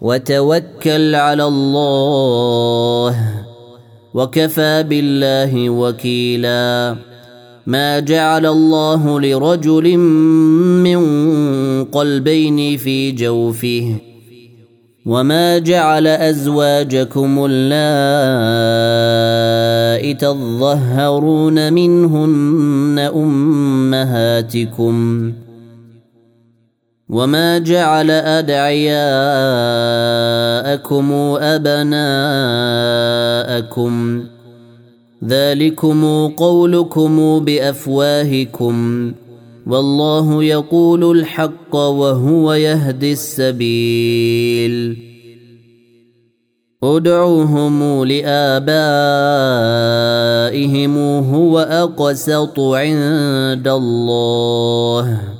وتوكل على الله وكفى بالله وكيلا ما جعل الله لرجل من قلبين في جوفه وما جعل أزواجكم اللائي تظهرون منهن أمهاتكم وما جعل ادعياءكم ابناءكم ذلكم قولكم بافواهكم والله يقول الحق وهو يهدي السبيل ادعوهم لابائهم هو اقسط عند الله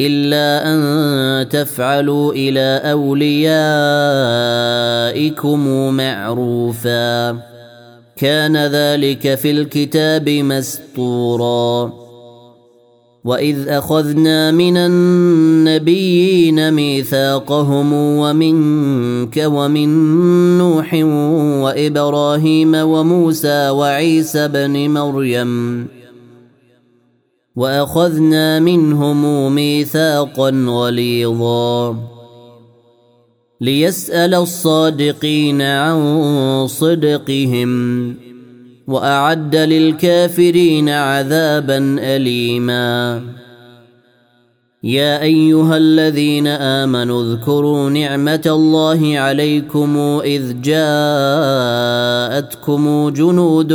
إلا أن تفعلوا إلى أوليائكم معروفا. كان ذلك في الكتاب مسطورا وإذ أخذنا من النبيين ميثاقهم ومنك ومن نوح وإبراهيم وموسى وعيسى بن مريم. وأخذنا منهم ميثاقا غليظا. ليسأل الصادقين عن صدقهم وأعد للكافرين عذابا أليما. يا أيها الذين آمنوا اذكروا نعمة الله عليكم إذ جاءتكم جنود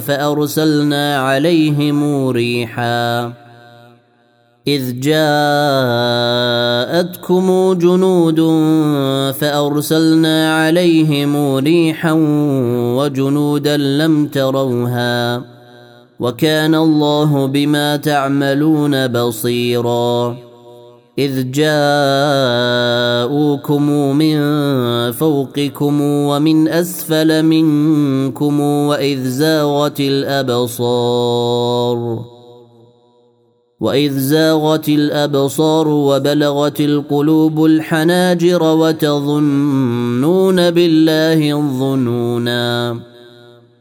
فأرسلنا عليهم ريحا. إذ جاءتكم جنود فأرسلنا عليهم ريحا وجنودا لم تروها. وكان الله بما تعملون بصيرا. إذ جاءوكم من فوقكم ومن أسفل منكم وإذ زاغت الأبصار. وإذ زاغت الأبصار وبلغت القلوب الحناجر وتظنون بالله الظنونا.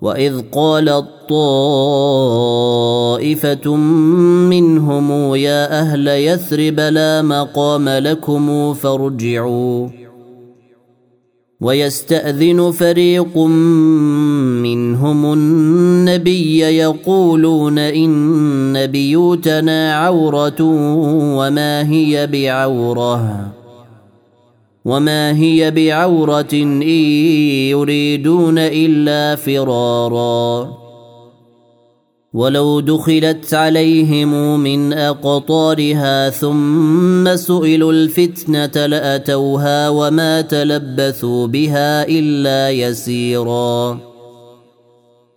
واذ قالت طائفه منهم يا أهل يثرب لا مقام لكم فارجعوا ويستاذن فريق منهم النبي يقولون ان بيوتنا عوره وما هي بعوره وما هي بعورة إن يريدون إلا فرارا ولو دخلت عليهم من اقطارها ثم سئلوا الفتنه لاتوها وما تلبثوا بها الا يسيرا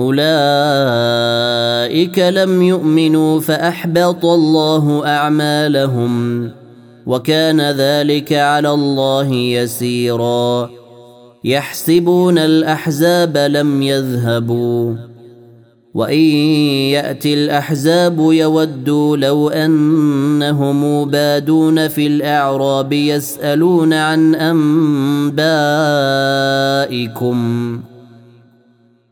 أولئك لم يؤمنوا فأحبط الله أعمالهم وكان ذلك على الله يسيرا. يحسبون الأحزاب لم يذهبوا. وإن يأتي الأحزاب يودوا لو أنهم بادون في الأعراب يسألون عن أنبائكم.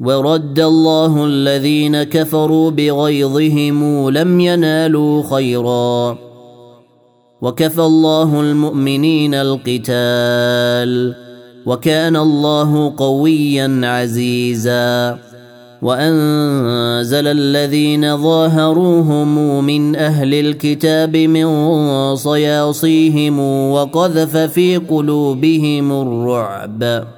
ورد الله الذين كفروا بغيظهم لم ينالوا خيرا. وكفى الله المؤمنين القتال. وكان الله قويا عزيزا. وأنزل الذين ظاهروهم من أهل الكتاب من صياصيهم وقذف في قلوبهم الرعب.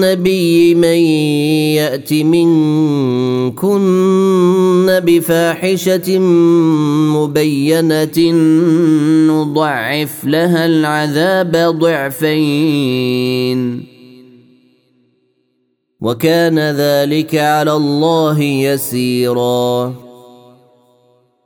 النبي من يأت منكن بفاحشة مبينة نضعف لها العذاب ضعفين. وكان ذلك على الله يسيرا.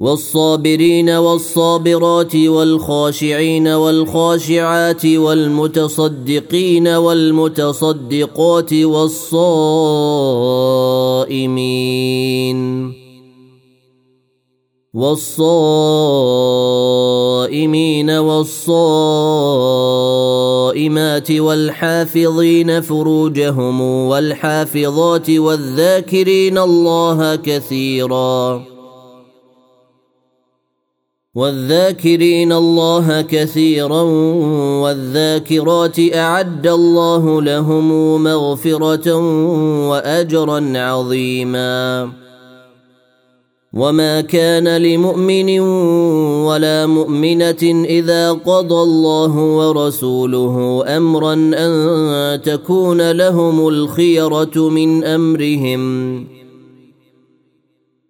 والصابرين والصابرات والخاشعين والخاشعات والمتصدقين والمتصدقات والصائمين والصائمين والصائمات والحافظين فروجهم والحافظات والذاكرين الله كثيراً والذاكرين الله كثيرا والذاكرات أعد الله لهم مغفرة واجرا عظيما. وما كان لمؤمن ولا مؤمنة إذا قضى الله ورسوله امرا أن تكون لهم الخيرة من أمرهم.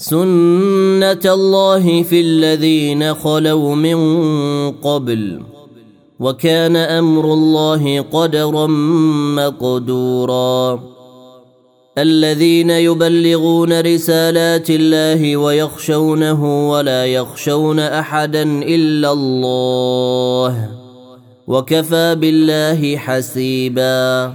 سنه الله في الذين خلوا من قبل وكان أمر الله قدرا مقدورا الذين يبلغون رسالات الله ويخشونه ولا يخشون احدا الا الله وكفى بالله حسيبا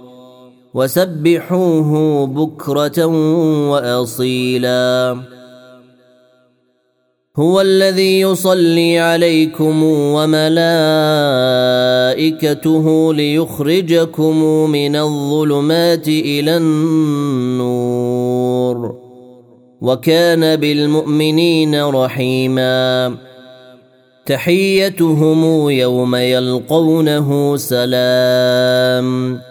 وسبحوه بكرة وأصيلا. هو الذي يصلي عليكم وملائكته ليخرجكم من الظلمات إلى النور. وكان بالمؤمنين رحيما. تحيتهم يوم يلقونه سلام.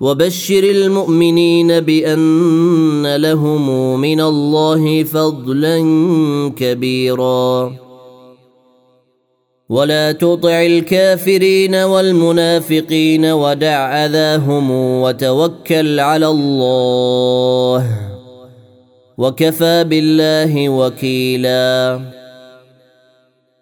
وبشر المؤمنين بأن لهم من الله فضلا كبيرا. ولا تطع الكافرين والمنافقين ودع أذاهم وتوكل على الله وكفى بالله وكيلا.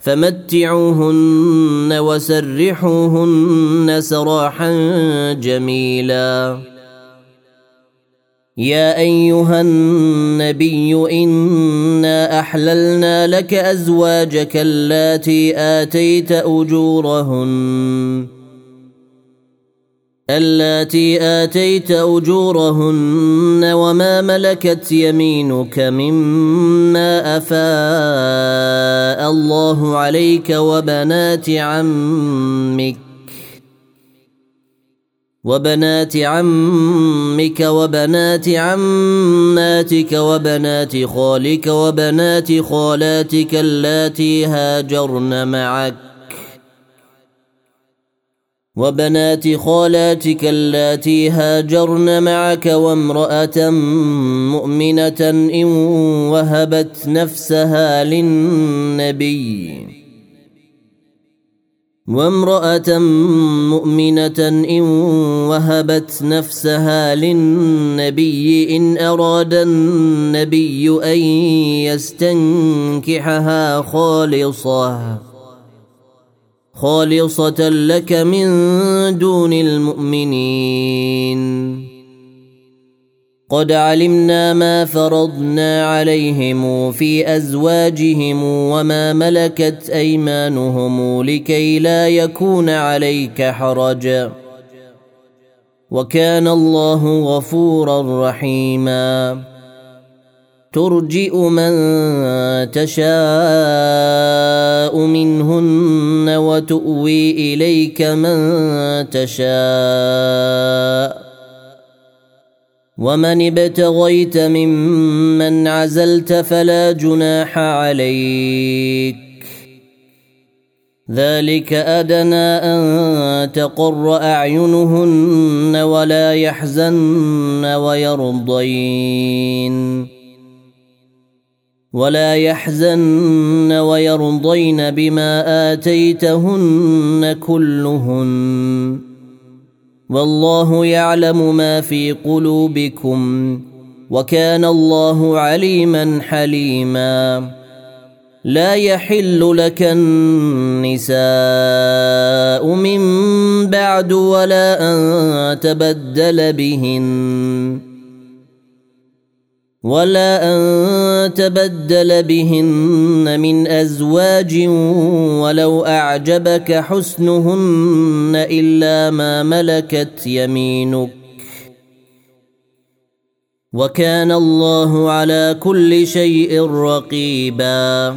فمتعوهن وسرحوهن سراحا جميلا. يا أيها النبي إنا أحللنا لك أزواجك اللاتي آتيت أجورهن. اللاتي آتيت أجورهن وما ملكت يمينك مما أفاء الله عليك وبنات عمك وبنات عمك وبنات عماتك وبنات خالك وبنات خالاتك اللاتي هاجرن معك وبنات خالاتك اللاتي هاجرن معك وامرأة مؤمنة إن وهبت نفسها للنبي. وامرأة مؤمنة إن وهبت نفسها للنبي. إن أراد النبي أن يستنكحها خالصة. خالصة لك من دون المؤمنين. قد علمنا ما فرضنا عليهم في أزواجهم وما ملكت أيمانهم لكي لا يكون عليك حرج. وكان الله غفورا رحيما. ترجئ من تشاء منهن وتؤوي إليك من تشاء ومن ابتغيت ممن عزلت فلا جناح عليك ذلك أدنى أن تقر أعينهن ولا يحزن ويرضين ولا يحزن ويرضين بما آتيتهن كلهن. والله يعلم ما في قلوبكم وكان الله عليما حليما. لا يحل لك النساء من بعد ولا أن تبدل بهن. ولا ان تبدل بهن من ازواج ولو اعجبك حسنهن الا ما ملكت يمينك وكان الله على كل شيء رقيبا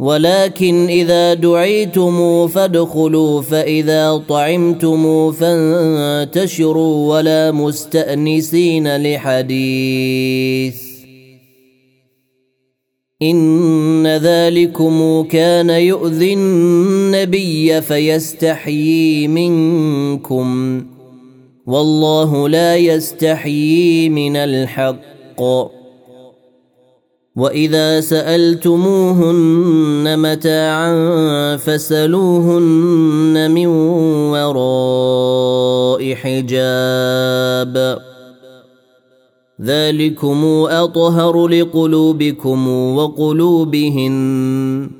ولكن إذا دعيتم فادخلوا فإذا طعمتم فانتشروا ولا مستأنسين لحديث. إن ذلكم كان يؤذي النبي فيستحيي منكم. والله لا يستحيي من الحق. واذا سالتموهن متاعا فسلوهن من وراء حجاب ذلكم اطهر لقلوبكم وقلوبهن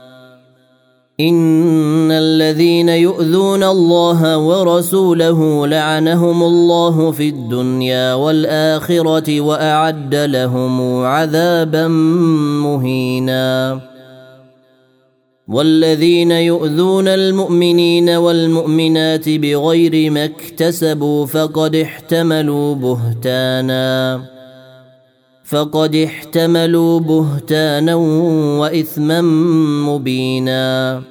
إن الذين يؤذون الله ورسوله لعنهم الله في الدنيا والآخرة وأعد لهم عذابا مهينا. والذين يؤذون المؤمنين والمؤمنات بغير ما اكتسبوا فقد احتملوا بهتانا. فقد احتملوا بهتانا وإثما مبينا.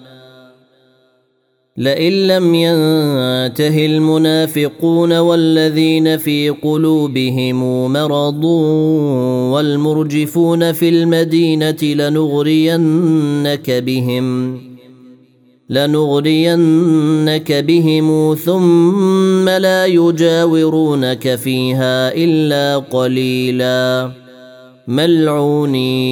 لئن لم ينته المنافقون والذين في قلوبهم مرض والمرجفون في المدينة لنغرينك بهم لنغرينك بهم ثم لا يجاورونك فيها إلا قليلا. ملعونين.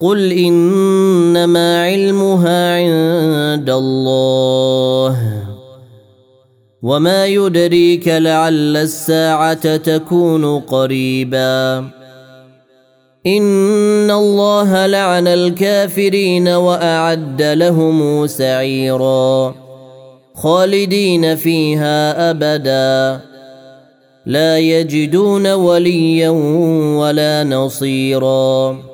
قل انما علمها عند الله وما يدريك لعل الساعة تكون قريبا ان الله لعن الكافرين واعد لهم سعيرا خالدين فيها ابدا لا يجدون وليا ولا نصيرا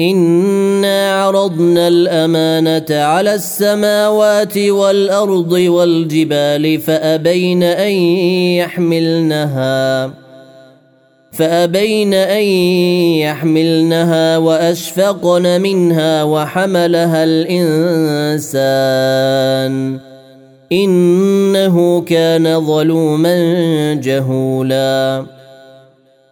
انا عرضنا الامانه على السماوات والارض والجبال فابين ان يحملنها فابين ان يحملنها واشفقن منها وحملها الانسان انه كان ظلوما جهولا